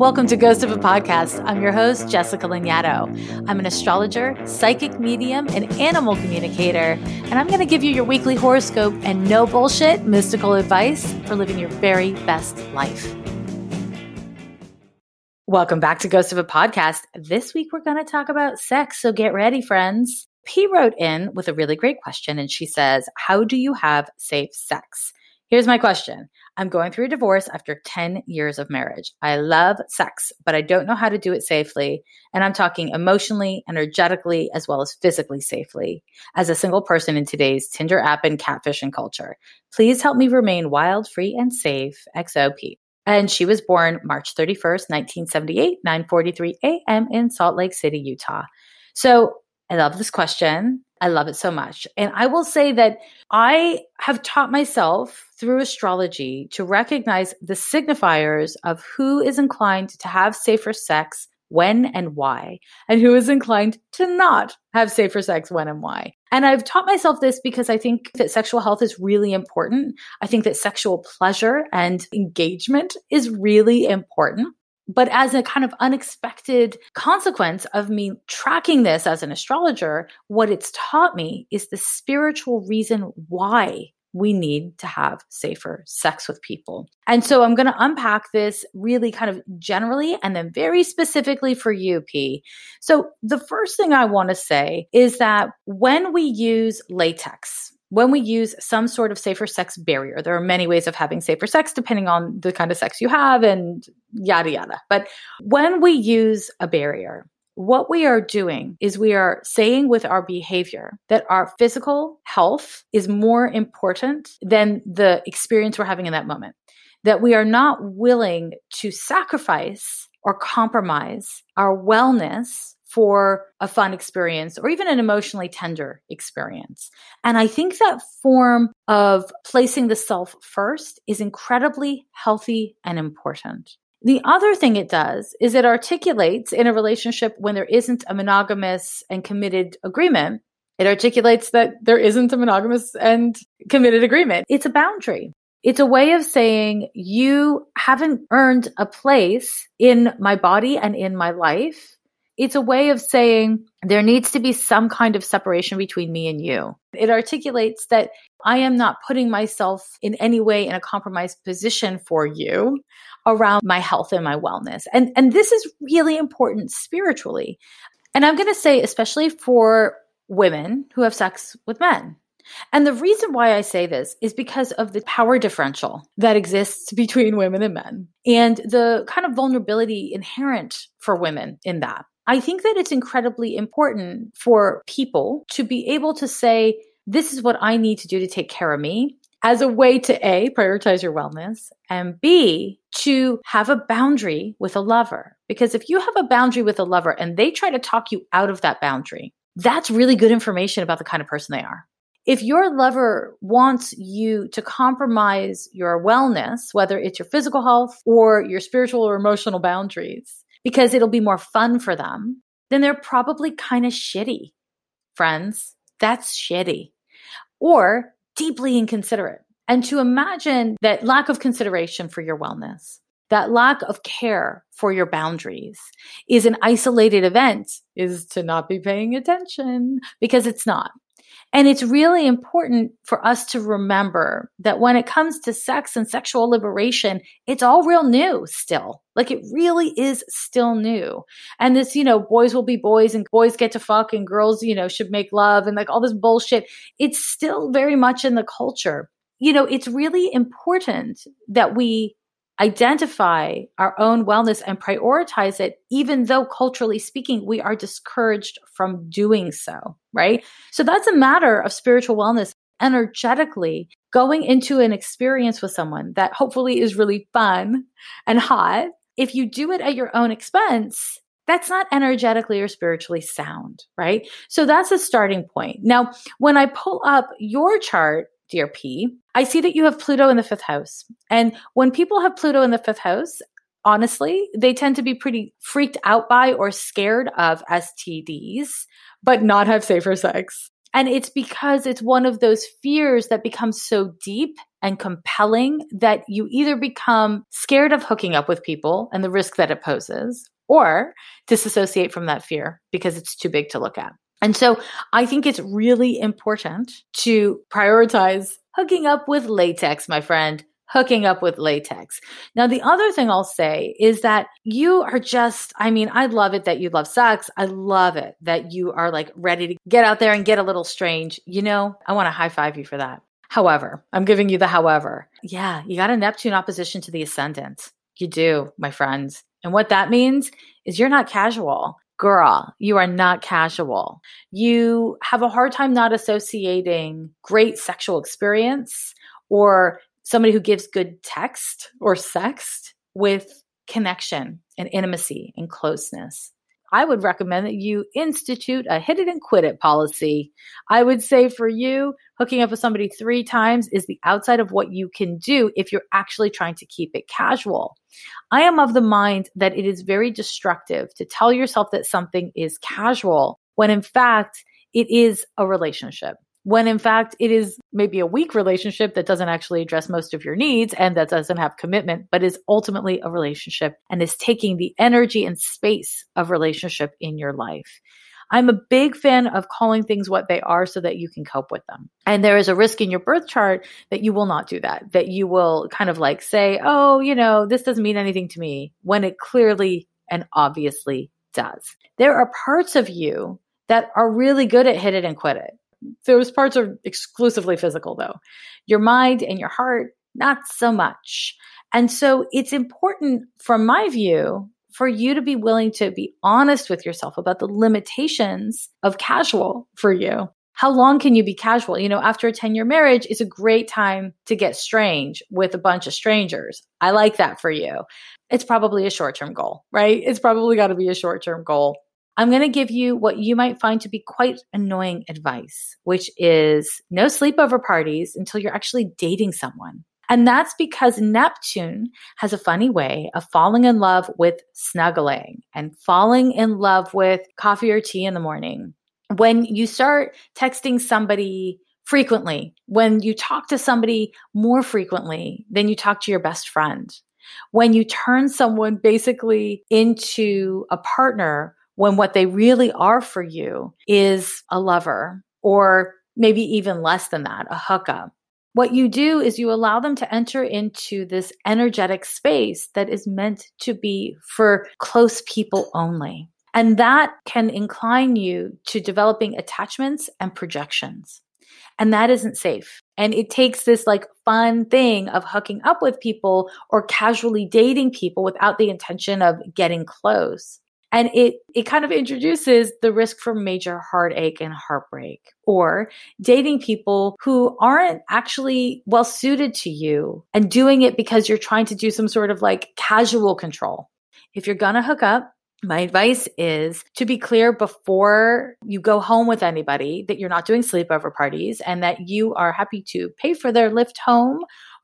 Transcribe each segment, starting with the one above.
Welcome to Ghost of a Podcast. I'm your host, Jessica Lanyadoo. I'm an astrologer, psychic medium, and animal communicator, and I'm going to give you your weekly horoscope and no bullshit mystical advice for living your very best life. Welcome back to Ghost of a Podcast. This week we're going to talk about sex, so get ready, friends. P wrote in with a really great question, and she says, How do you have safe sex? Here's my question. I'm going through a divorce after 10 years of marriage. I love sex, but I don't know how to do it safely. And I'm talking emotionally, energetically, as well as physically safely as a single person in today's Tinder app and catfishing culture. Please help me remain wild, free, and safe. XOP. And she was born March 31st, 1978, 9:43 a.m. in Salt Lake City, Utah. So I love this question. I love it so much. And I will say that I have taught myself through astrology to recognize the signifiers of who is inclined to have safer sex when and why, and who is inclined to not have safer sex when and why. And I've taught myself this because I think that sexual health is really important. I think that sexual pleasure and engagement is really important. But as a kind of unexpected consequence of me tracking this as an astrologer, what it's taught me is the spiritual reason why we need to have safer sex with people. And so I'm going to unpack this really kind of generally and then very specifically for you, P. So the first thing I want to say is that when we use latex, when we use some sort of safer sex barrier, there are many ways of having safer sex depending on the kind of sex you have and yada yada. But when we use a barrier, what we are doing is we are saying with our behavior that our physical health is more important than the experience we're having in that moment. That we are not willing to sacrifice or compromise our wellness for a fun experience or even an emotionally tender experience. And I think that form of placing the self first is incredibly healthy and important. The other thing it does is it articulates in a relationship when there isn't a monogamous and committed agreement, it articulates that there isn't a monogamous and committed agreement. It's a boundary. It's a way of saying you haven't earned a place in my body and in my life it's a way of saying there needs to be some kind of separation between me and you. It articulates that I am not putting myself in any way in a compromised position for you around my health and my wellness. And, and this is really important spiritually. And I'm going to say, especially for women who have sex with men. And the reason why I say this is because of the power differential that exists between women and men and the kind of vulnerability inherent for women in that. I think that it's incredibly important for people to be able to say, this is what I need to do to take care of me as a way to A, prioritize your wellness, and B, to have a boundary with a lover. Because if you have a boundary with a lover and they try to talk you out of that boundary, that's really good information about the kind of person they are. If your lover wants you to compromise your wellness, whether it's your physical health or your spiritual or emotional boundaries, because it'll be more fun for them, then they're probably kind of shitty. Friends, that's shitty. Or deeply inconsiderate. And to imagine that lack of consideration for your wellness, that lack of care for your boundaries is an isolated event is to not be paying attention because it's not. And it's really important for us to remember that when it comes to sex and sexual liberation, it's all real new still. Like it really is still new. And this, you know, boys will be boys and boys get to fuck and girls, you know, should make love and like all this bullshit. It's still very much in the culture. You know, it's really important that we identify our own wellness and prioritize it, even though culturally speaking, we are discouraged from doing so, right? So that's a matter of spiritual wellness energetically going into an experience with someone that hopefully is really fun and hot. If you do it at your own expense, that's not energetically or spiritually sound, right? So that's a starting point. Now, when I pull up your chart, dear P, I see that you have Pluto in the fifth house. And when people have Pluto in the fifth house, honestly, they tend to be pretty freaked out by or scared of STDs, but not have safer sex. And it's because it's one of those fears that becomes so deep and compelling that you either become scared of hooking up with people and the risk that it poses, or disassociate from that fear because it's too big to look at. And so I think it's really important to prioritize hooking up with latex, my friend hooking up with latex. Now, the other thing I'll say is that you are just, I mean, I love it that you love sex. I love it that you are like ready to get out there and get a little strange. You know, I want to high five you for that. However, I'm giving you the however. Yeah, you got a Neptune opposition to the ascendant. You do, my friends. And what that means is you're not casual. Girl, you are not casual. You have a hard time not associating great sexual experience or somebody who gives good text or sext with connection and intimacy and closeness. I would recommend that you institute a hit it and quit it policy. I would say for you, hooking up with somebody three times is the outside of what you can do if you're actually trying to keep it casual. I am of the mind that it is very destructive to tell yourself that something is casual when in fact it is a relationship when in fact it is maybe a weak relationship that doesn't actually address most of your needs and that doesn't have commitment, but is ultimately a relationship and is taking the energy and space of relationship in your life. I'm a big fan of calling things what they are so that you can cope with them. And there is a risk in your birth chart that you will not do that, that you will kind of like say, oh, you know, this doesn't mean anything to me when it clearly and obviously does. There are parts of you that are really good at hit it and quit it those parts are exclusively physical, though. Your mind and your heart, not so much. And so it's important, from my view, for you to be willing to be honest with yourself about the limitations of casual for you. How long can you be casual? You know, after a 10 year marriage, it's a great time to get strange with a bunch of strangers. I like that for you. It's probably a short term goal, right? It's probably got to be a short term goal. I'm going to give you what you might find to be quite annoying advice, which is no sleepover parties until you're actually dating someone. And that's because Neptune has a funny way of falling in love with snuggling and falling in love with coffee or tea in the morning. When you start texting somebody frequently, when you talk to somebody more frequently than you talk to your best friend, when you turn someone basically into a partner when what they really are for you is a lover or maybe even less than that, a hookup. What you do is you allow them to enter into this energetic space that is meant to be for close people only. And that can incline you to developing attachments and projections. And that isn't safe. And it takes this like fun thing of hooking up with people or casually dating people without the intention of getting close and it it kind of introduces the risk for major heartache and heartbreak or dating people who aren't actually well suited to you and doing it because you're trying to do some sort of like casual control. If you're going to hook up my advice is to be clear before you go home with anybody that you're not doing sleepover parties and that you are happy to pay for their lift home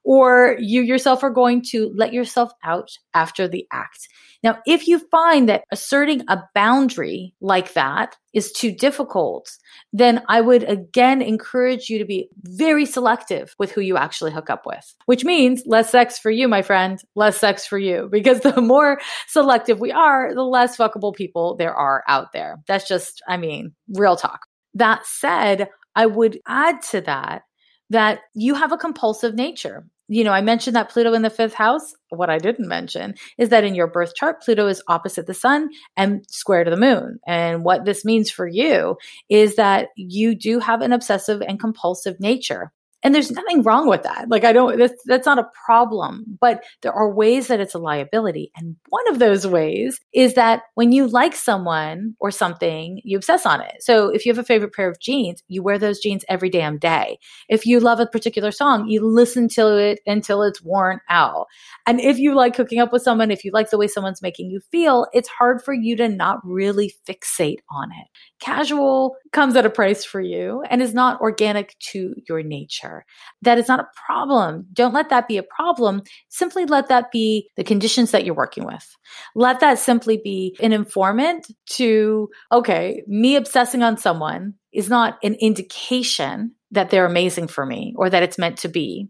or you yourself are going to let yourself out after the act. Now, if you find that asserting a boundary like that is too difficult, then I would again encourage you to be very selective with who you actually hook up with, which means less sex for you, my friend, less sex for you, because the more selective we are, the less fuckable people there are out there. That's just, I mean, real talk. That said, I would add to that that you have a compulsive nature you know, I mentioned that Pluto in the fifth house. What I didn't mention is that in your birth chart, Pluto is opposite the sun and square to the moon. And what this means for you is that you do have an obsessive and compulsive nature. And there's nothing wrong with that. Like, I don't, that's, that's not a problem, but there are ways that it's a liability. And one of those ways is that when you like someone or something, you obsess on it. So if you have a favorite pair of jeans, you wear those jeans every damn day. If you love a particular song, you listen to it until it's worn out. And if you like hooking up with someone, if you like the way someone's making you feel, it's hard for you to not really fixate on it. Casual comes at a price for you and is not organic to your nature. That is not a problem. Don't let that be a problem. Simply let that be the conditions that you're working with. Let that simply be an informant to, okay, me obsessing on someone is not an indication that they're amazing for me or that it's meant to be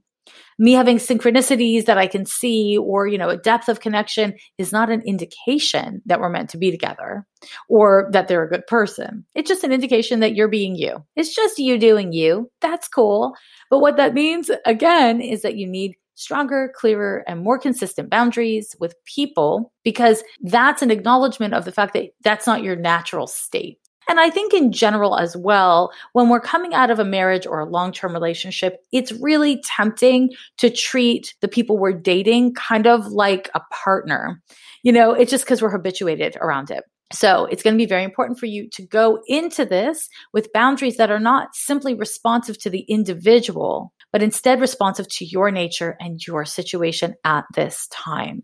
me having synchronicities that I can see or, you know, a depth of connection is not an indication that we're meant to be together or that they're a good person. It's just an indication that you're being you. It's just you doing you. That's cool. But what that means, again, is that you need stronger, clearer, and more consistent boundaries with people because that's an acknowledgement of the fact that that's not your natural state. And I think in general as well, when we're coming out of a marriage or a long term relationship, it's really tempting to treat the people we're dating kind of like a partner. You know, it's just because we're habituated around it. So it's going to be very important for you to go into this with boundaries that are not simply responsive to the individual, but instead responsive to your nature and your situation at this time.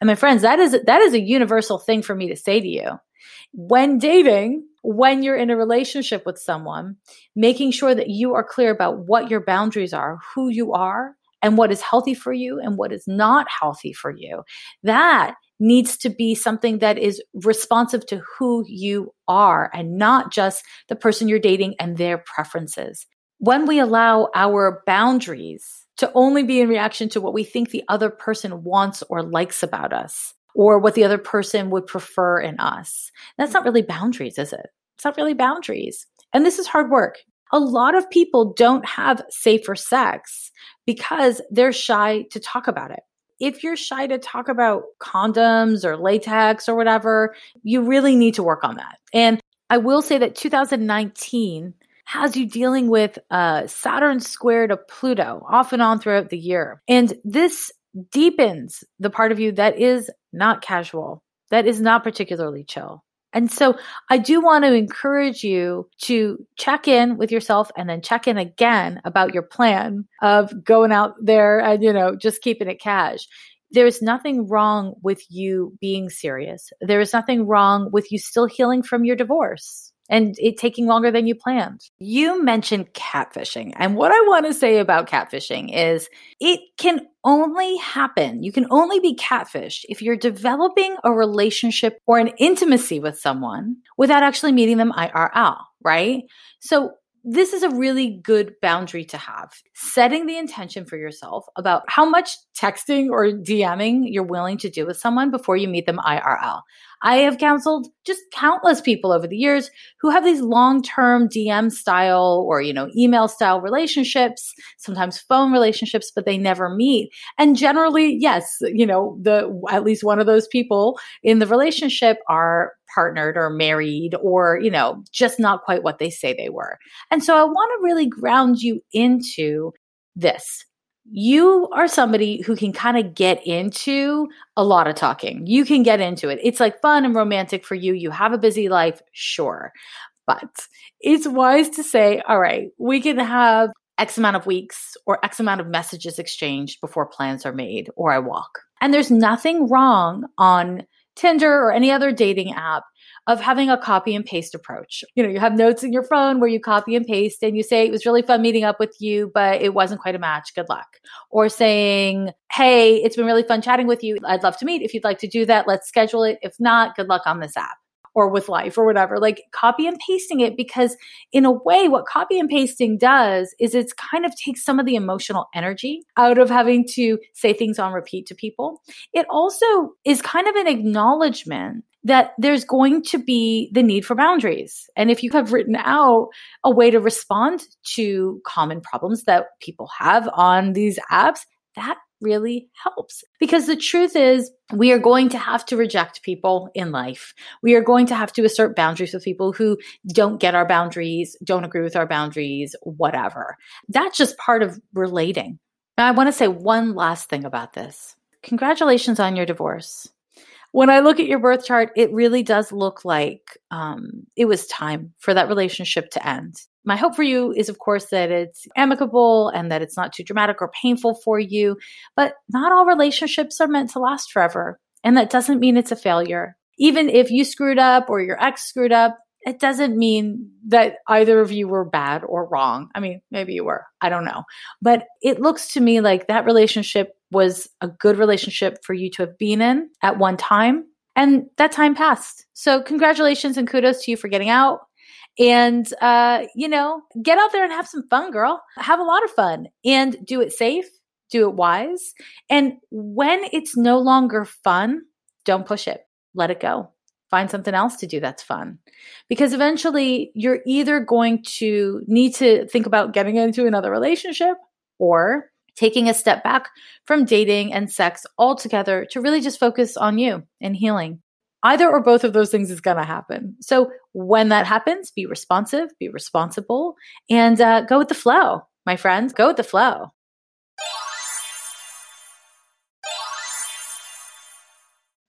And my friends, that is that is a universal thing for me to say to you. When dating, when you're in a relationship with someone, making sure that you are clear about what your boundaries are, who you are, and what is healthy for you and what is not healthy for you. That needs to be something that is responsive to who you are and not just the person you're dating and their preferences. When we allow our boundaries to only be in reaction to what we think the other person wants or likes about us, or what the other person would prefer in us. That's not really boundaries, is it? It's not really boundaries. And this is hard work. A lot of people don't have safer sex because they're shy to talk about it. If you're shy to talk about condoms or latex or whatever, you really need to work on that. And I will say that 2019 has you dealing with uh, Saturn squared to Pluto off and on throughout the year. And this deepens the part of you that is not casual, that is not particularly chill. And so I do want to encourage you to check in with yourself and then check in again about your plan of going out there and, you know, just keeping it cash. There's nothing wrong with you being serious. There is nothing wrong with you still healing from your divorce and it taking longer than you planned. You mentioned catfishing. And what I want to say about catfishing is it can only happen. You can only be catfished if you're developing a relationship or an intimacy with someone without actually meeting them IRL, right? So this is a really good boundary to have. Setting the intention for yourself about how much texting or DMing you're willing to do with someone before you meet them IRL. I have counseled just countless people over the years who have these long-term DM style or, you know, email style relationships, sometimes phone relationships, but they never meet. And generally, yes, you know, the, at least one of those people in the relationship are partnered or married or, you know, just not quite what they say they were. And so I want to really ground you into this you are somebody who can kind of get into a lot of talking. You can get into it. It's like fun and romantic for you. You have a busy life, sure. But it's wise to say, all right, we can have X amount of weeks or X amount of messages exchanged before plans are made or I walk. And there's nothing wrong on Tinder or any other dating app of having a copy and paste approach. You know, you have notes in your phone where you copy and paste and you say, it was really fun meeting up with you, but it wasn't quite a match. Good luck. Or saying, hey, it's been really fun chatting with you. I'd love to meet. If you'd like to do that, let's schedule it. If not, good luck on this app or with life or whatever, like copy and pasting it because in a way, what copy and pasting does is it's kind of takes some of the emotional energy out of having to say things on repeat to people. It also is kind of an acknowledgement that there's going to be the need for boundaries. And if you have written out a way to respond to common problems that people have on these apps, that really helps. Because the truth is, we are going to have to reject people in life. We are going to have to assert boundaries with people who don't get our boundaries, don't agree with our boundaries, whatever. That's just part of relating. Now, I want to say one last thing about this. Congratulations on your divorce when I look at your birth chart, it really does look like um, it was time for that relationship to end. My hope for you is, of course, that it's amicable and that it's not too dramatic or painful for you. But not all relationships are meant to last forever. And that doesn't mean it's a failure. Even if you screwed up or your ex screwed up, it doesn't mean that either of you were bad or wrong. I mean, maybe you were. I don't know. But it looks to me like that relationship was a good relationship for you to have been in at one time. And that time passed. So, congratulations and kudos to you for getting out. And, uh, you know, get out there and have some fun, girl. Have a lot of fun and do it safe, do it wise. And when it's no longer fun, don't push it, let it go. Find something else to do that's fun. Because eventually you're either going to need to think about getting into another relationship or taking a step back from dating and sex altogether to really just focus on you and healing. Either or both of those things is going to happen. So when that happens, be responsive, be responsible, and uh, go with the flow, my friends. Go with the flow.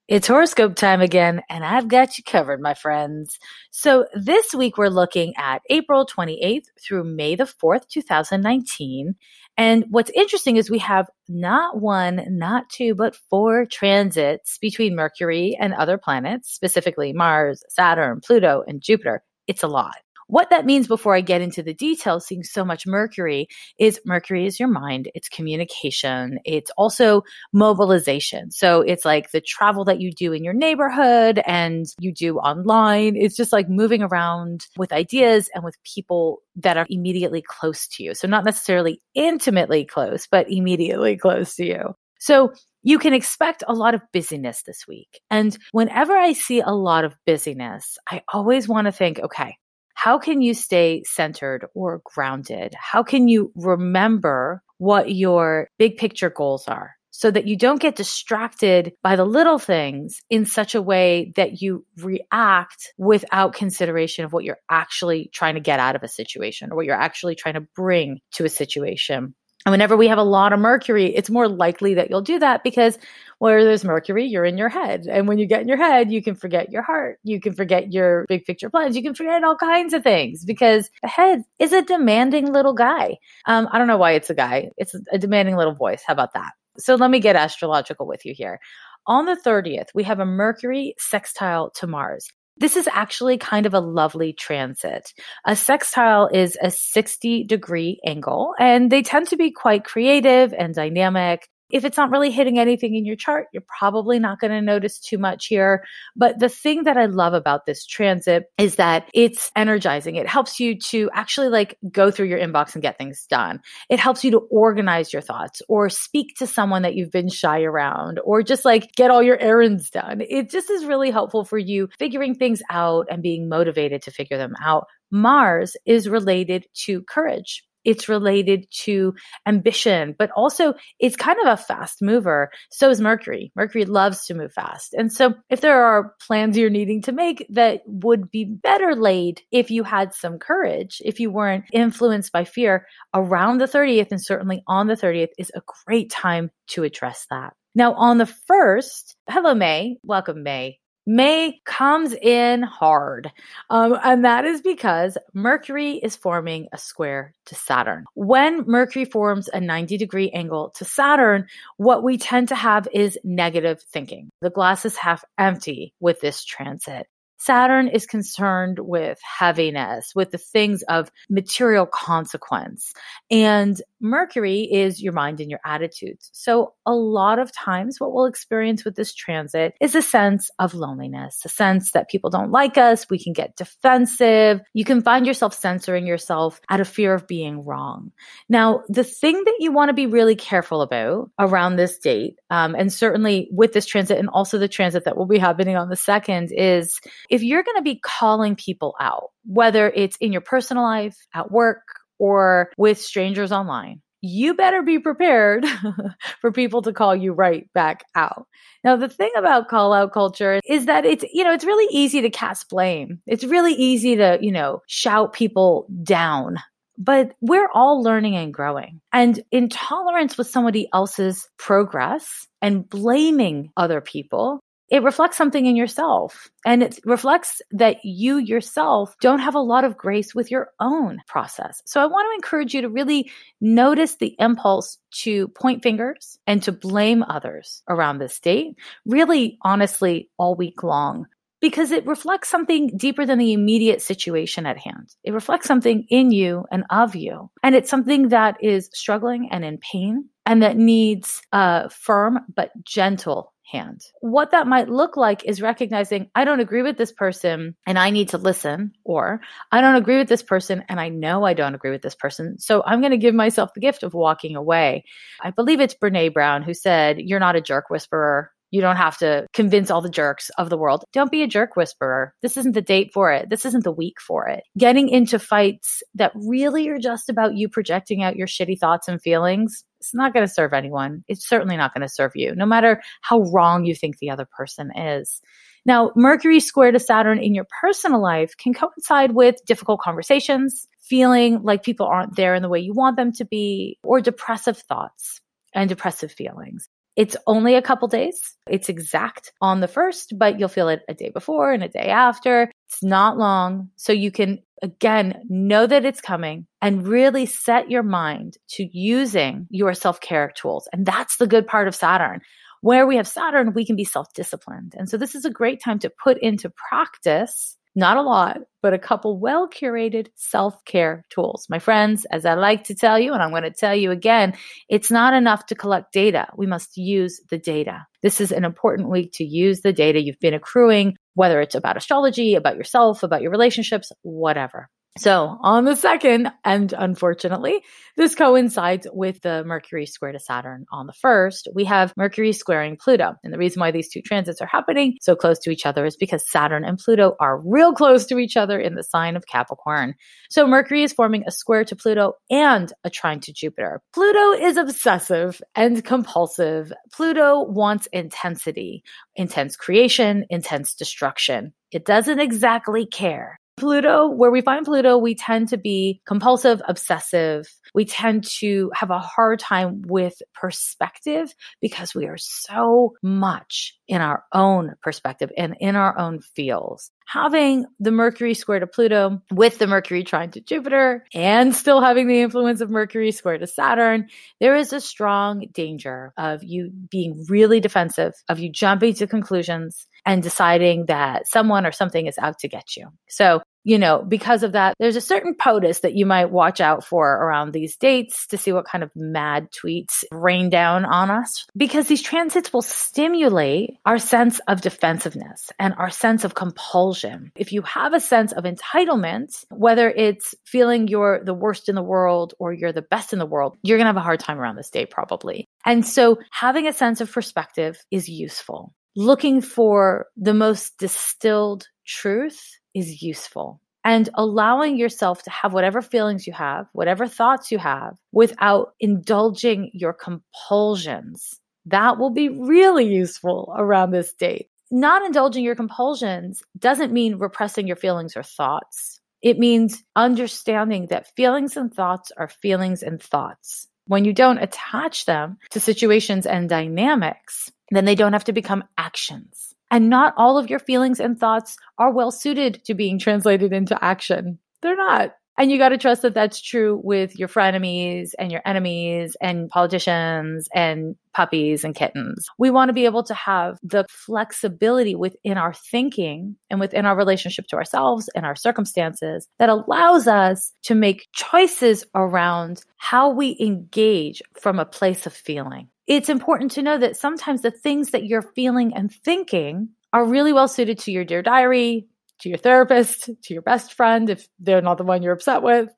It's horoscope time again, and I've got you covered, my friends. So, this week we're looking at April 28th through May the 4th, 2019. And what's interesting is we have not one, not two, but four transits between Mercury and other planets, specifically Mars, Saturn, Pluto, and Jupiter. It's a lot. What that means before I get into the details, seeing so much Mercury, is Mercury is your mind, it's communication, it's also mobilization. So it's like the travel that you do in your neighborhood and you do online. It's just like moving around with ideas and with people that are immediately close to you. So not necessarily intimately close, but immediately close to you. So you can expect a lot of busyness this week. And whenever I see a lot of busyness, I always want to think, okay, how can you stay centered or grounded? How can you remember what your big picture goals are? So that you don't get distracted by the little things in such a way that you react without consideration of what you're actually trying to get out of a situation or what you're actually trying to bring to a situation. And whenever we have a lot of Mercury, it's more likely that you'll do that because where there's Mercury, you're in your head. And when you get in your head, you can forget your heart. You can forget your big picture plans. You can forget all kinds of things because the head is a demanding little guy. Um, I don't know why it's a guy. It's a demanding little voice. How about that? So let me get astrological with you here. On the 30th, we have a Mercury sextile to Mars. This is actually kind of a lovely transit. A sextile is a 60 degree angle, and they tend to be quite creative and dynamic. If it's not really hitting anything in your chart, you're probably not going to notice too much here. But the thing that I love about this transit is that it's energizing. It helps you to actually like go through your inbox and get things done. It helps you to organize your thoughts or speak to someone that you've been shy around or just like get all your errands done. It just is really helpful for you figuring things out and being motivated to figure them out. Mars is related to courage it's related to ambition, but also it's kind of a fast mover. So is Mercury. Mercury loves to move fast. And so if there are plans you're needing to make that would be better laid if you had some courage, if you weren't influenced by fear around the 30th and certainly on the 30th is a great time to address that. Now on the first, hello May, welcome May. May comes in hard. Um, and that is because Mercury is forming a square to Saturn. When Mercury forms a 90 degree angle to Saturn, what we tend to have is negative thinking. The glass is half empty with this transit. Saturn is concerned with heaviness, with the things of material consequence. And Mercury is your mind and your attitudes. So, a lot of times, what we'll experience with this transit is a sense of loneliness, a sense that people don't like us. We can get defensive. You can find yourself censoring yourself out of fear of being wrong. Now, the thing that you want to be really careful about around this date, um, and certainly with this transit and also the transit that will be happening on the second, is if you're going to be calling people out, whether it's in your personal life, at work, or with strangers online, you better be prepared for people to call you right back out. Now, the thing about call out culture is that it's, you know, it's really easy to cast blame. It's really easy to, you know, shout people down. But we're all learning and growing. And intolerance with somebody else's progress and blaming other people it reflects something in yourself and it reflects that you yourself don't have a lot of grace with your own process. So I want to encourage you to really notice the impulse to point fingers and to blame others around this date, really honestly, all week long. because it reflects something deeper than the immediate situation at hand. It reflects something in you and of you. And it's something that is struggling and in pain and that needs a firm but gentle hand. What that might look like is recognizing I don't agree with this person and I need to listen, or I don't agree with this person and I know I don't agree with this person. So I'm going to give myself the gift of walking away. I believe it's Brene Brown who said, You're not a jerk whisperer. You don't have to convince all the jerks of the world. Don't be a jerk whisperer. This isn't the date for it. This isn't the week for it. Getting into fights that really are just about you projecting out your shitty thoughts and feelings it's not going to serve anyone. It's certainly not going to serve you, no matter how wrong you think the other person is. Now, Mercury square to Saturn in your personal life can coincide with difficult conversations, feeling like people aren't there in the way you want them to be, or depressive thoughts and depressive feelings. It's only a couple days. It's exact on the first, but you'll feel it a day before and a day after. It's not long. So you can again know that it's coming and really set your mind to using your self care tools. And that's the good part of Saturn. Where we have Saturn, we can be self disciplined. And so this is a great time to put into practice not a lot, but a couple well curated self care tools. My friends, as I like to tell you, and I'm going to tell you again, it's not enough to collect data. We must use the data. This is an important week to use the data you've been accruing, whether it's about astrology, about yourself, about your relationships, whatever. So on the second, and unfortunately, this coincides with the Mercury square to Saturn on the first. We have Mercury squaring Pluto. And the reason why these two transits are happening so close to each other is because Saturn and Pluto are real close to each other in the sign of Capricorn. So Mercury is forming a square to Pluto and a trine to Jupiter. Pluto is obsessive and compulsive. Pluto wants intensity, intense creation, intense destruction. It doesn't exactly care Pluto, where we find Pluto, we tend to be compulsive, obsessive. We tend to have a hard time with perspective because we are so much in our own perspective and in our own fields. Having the Mercury square to Pluto with the Mercury trine to Jupiter and still having the influence of Mercury square to Saturn, there is a strong danger of you being really defensive, of you jumping to conclusions and deciding that someone or something is out to get you. So, you know, because of that, there's a certain POTUS that you might watch out for around these dates to see what kind of mad tweets rain down on us. Because these transits will stimulate our sense of defensiveness and our sense of compulsion. If you have a sense of entitlement, whether it's feeling you're the worst in the world or you're the best in the world, you're going to have a hard time around this date probably. And so having a sense of perspective is useful looking for the most distilled truth is useful. And allowing yourself to have whatever feelings you have, whatever thoughts you have, without indulging your compulsions. That will be really useful around this date. Not indulging your compulsions doesn't mean repressing your feelings or thoughts. It means understanding that feelings and thoughts are feelings and thoughts. When you don't attach them to situations and dynamics, then they don't have to become actions. And not all of your feelings and thoughts are well suited to being translated into action. They're not. And you got to trust that that's true with your frenemies and your enemies and politicians and puppies and kittens. We want to be able to have the flexibility within our thinking and within our relationship to ourselves and our circumstances that allows us to make choices around how we engage from a place of feeling it's important to know that sometimes the things that you're feeling and thinking are really well suited to your dear diary, to your therapist, to your best friend, if they're not the one you're upset with.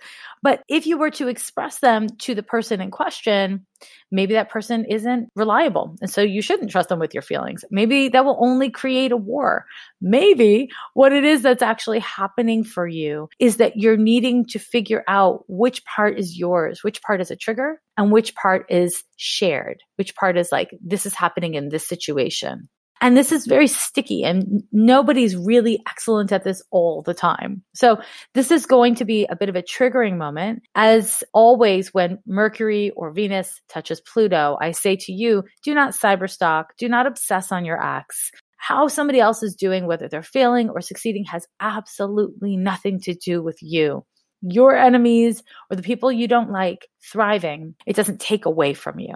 But if you were to express them to the person in question, maybe that person isn't reliable. And so you shouldn't trust them with your feelings. Maybe that will only create a war. Maybe what it is that's actually happening for you is that you're needing to figure out which part is yours, which part is a trigger, and which part is shared, which part is like, this is happening in this situation. And this is very sticky and nobody's really excellent at this all the time. So this is going to be a bit of a triggering moment. As always, when Mercury or Venus touches Pluto, I say to you, do not cyberstalk, do not obsess on your ex. How somebody else is doing, whether they're failing or succeeding, has absolutely nothing to do with you your enemies or the people you don't like thriving, it doesn't take away from you.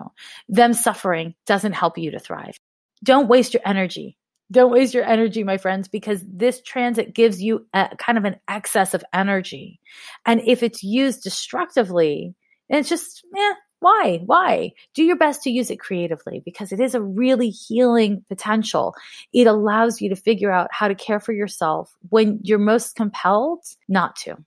Them suffering doesn't help you to thrive. Don't waste your energy. Don't waste your energy, my friends, because this transit gives you a, kind of an excess of energy. And if it's used destructively, it's just, eh, why? Why? Do your best to use it creatively because it is a really healing potential. It allows you to figure out how to care for yourself when you're most compelled not to.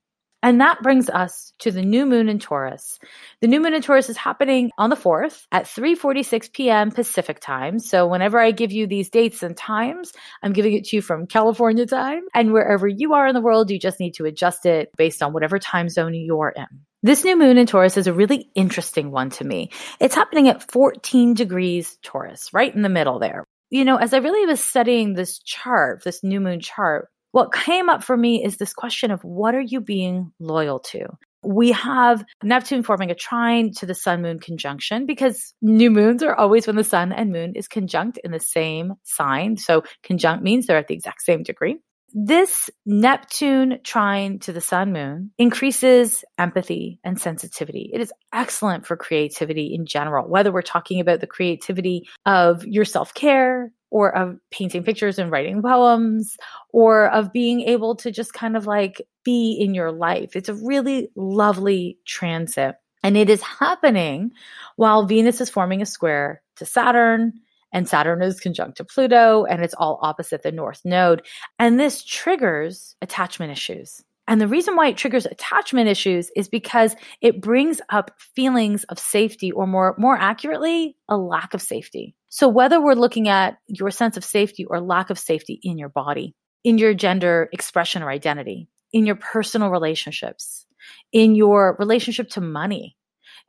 And that brings us to the new moon in Taurus. The new moon in Taurus is happening on the 4th at 3:46 p.m. Pacific time. So whenever I give you these dates and times, I'm giving it to you from California time and wherever you are in the world, you just need to adjust it based on whatever time zone you're in. This new moon in Taurus is a really interesting one to me. It's happening at 14 degrees Taurus, right in the middle there. You know, as I really was studying this chart, this new moon chart, what came up for me is this question of what are you being loyal to? We have Neptune forming a trine to the sun moon conjunction because new moons are always when the sun and moon is conjunct in the same sign. So conjunct means they're at the exact same degree. This Neptune trine to the sun moon increases empathy and sensitivity. It is excellent for creativity in general, whether we're talking about the creativity of your self care, or of painting pictures and writing poems or of being able to just kind of like be in your life. It's a really lovely transit. And it is happening while Venus is forming a square to Saturn and Saturn is conjunct to Pluto and it's all opposite the North Node. And this triggers attachment issues. And the reason why it triggers attachment issues is because it brings up feelings of safety or more, more accurately, a lack of safety. So whether we're looking at your sense of safety or lack of safety in your body, in your gender expression or identity, in your personal relationships, in your relationship to money,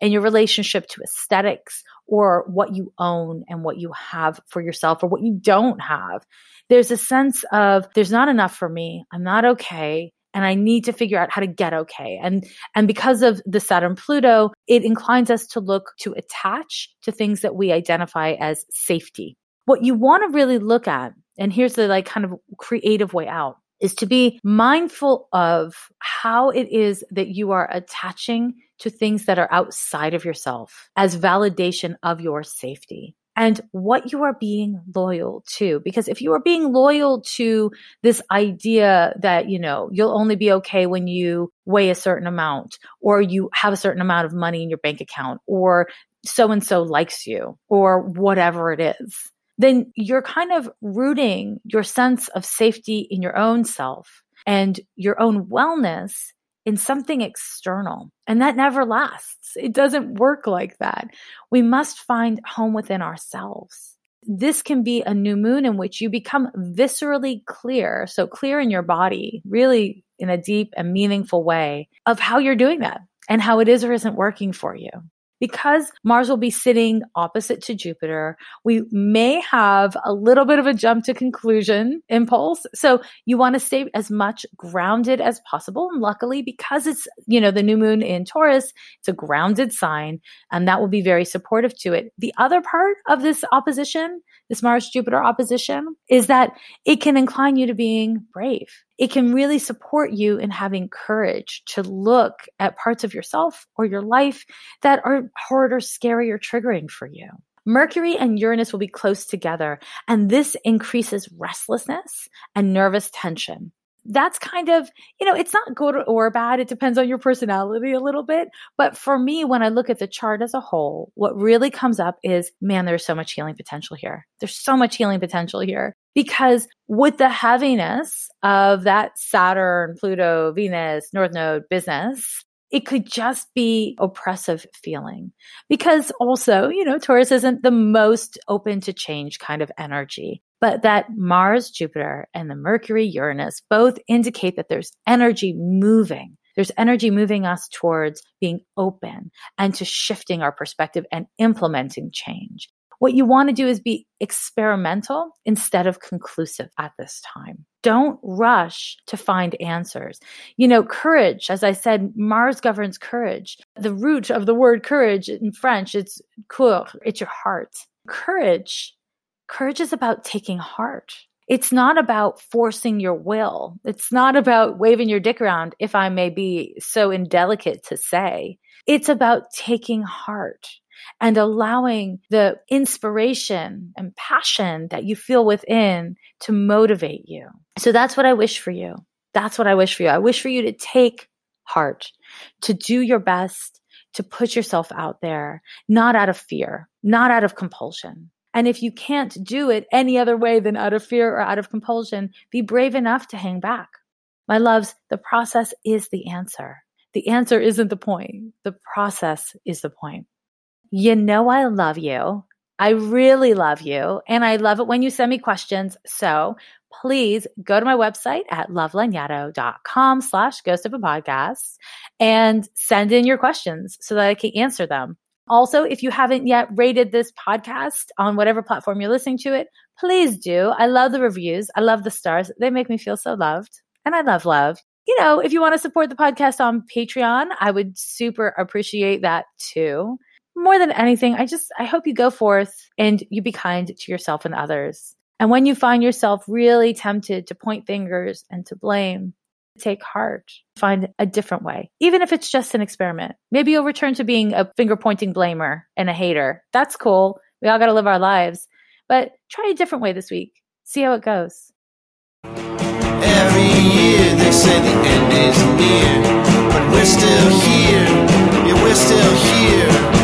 in your relationship to aesthetics or what you own and what you have for yourself or what you don't have. There's a sense of there's not enough for me. I'm not okay and I need to figure out how to get okay. And, and because of the Saturn Pluto, it inclines us to look to attach to things that we identify as safety. What you want to really look at, and here's the like kind of creative way out, is to be mindful of how it is that you are attaching to things that are outside of yourself as validation of your safety and what you are being loyal to. Because if you are being loyal to this idea that, you know, you'll only be okay when you weigh a certain amount or you have a certain amount of money in your bank account or so and so likes you or whatever it is, then you're kind of rooting your sense of safety in your own self and your own wellness in something external. And that never lasts. It doesn't work like that. We must find home within ourselves. This can be a new moon in which you become viscerally clear. So clear in your body, really in a deep and meaningful way of how you're doing that and how it is or isn't working for you because Mars will be sitting opposite to Jupiter, we may have a little bit of a jump to conclusion impulse. So you want to stay as much grounded as possible. And luckily, because it's, you know, the new moon in Taurus, it's a grounded sign and that will be very supportive to it. The other part of this opposition, this Mars Jupiter opposition, is that it can incline you to being brave it can really support you in having courage to look at parts of yourself or your life that are hard or scary or triggering for you. Mercury and Uranus will be close together, and this increases restlessness and nervous tension that's kind of, you know, it's not good or bad. It depends on your personality a little bit. But for me, when I look at the chart as a whole, what really comes up is, man, there's so much healing potential here. There's so much healing potential here because with the heaviness of that Saturn, Pluto, Venus, North Node business, it could just be oppressive feeling because also, you know, Taurus isn't the most open to change kind of energy but that Mars, Jupiter, and the Mercury, Uranus both indicate that there's energy moving. There's energy moving us towards being open and to shifting our perspective and implementing change. What you want to do is be experimental instead of conclusive at this time. Don't rush to find answers. You know, courage, as I said, Mars governs courage. The root of the word courage in French, it's coeur, it's your heart. Courage Courage is about taking heart. It's not about forcing your will. It's not about waving your dick around, if I may be so indelicate to say. It's about taking heart and allowing the inspiration and passion that you feel within to motivate you. So that's what I wish for you. That's what I wish for you. I wish for you to take heart, to do your best, to put yourself out there, not out of fear, not out of compulsion. And if you can't do it any other way than out of fear or out of compulsion, be brave enough to hang back. My loves, the process is the answer. The answer isn't the point. The process is the point. You know, I love you. I really love you. And I love it when you send me questions. So please go to my website at lovelanyadoo.com slash ghost of a podcast and send in your questions so that I can answer them. Also, if you haven't yet rated this podcast on whatever platform you're listening to it, please do. I love the reviews. I love the stars. They make me feel so loved. And I love love. You know, if you want to support the podcast on Patreon, I would super appreciate that too. More than anything, I just, I hope you go forth and you be kind to yourself and others. And when you find yourself really tempted to point fingers and to blame, take heart, find a different way, even if it's just an experiment. Maybe you'll return to being a finger pointing blamer and a hater. That's cool. We all got to live our lives, but try a different way this week. See how it goes. Every year they say the end is near, but we're still here. Yeah, we're still here.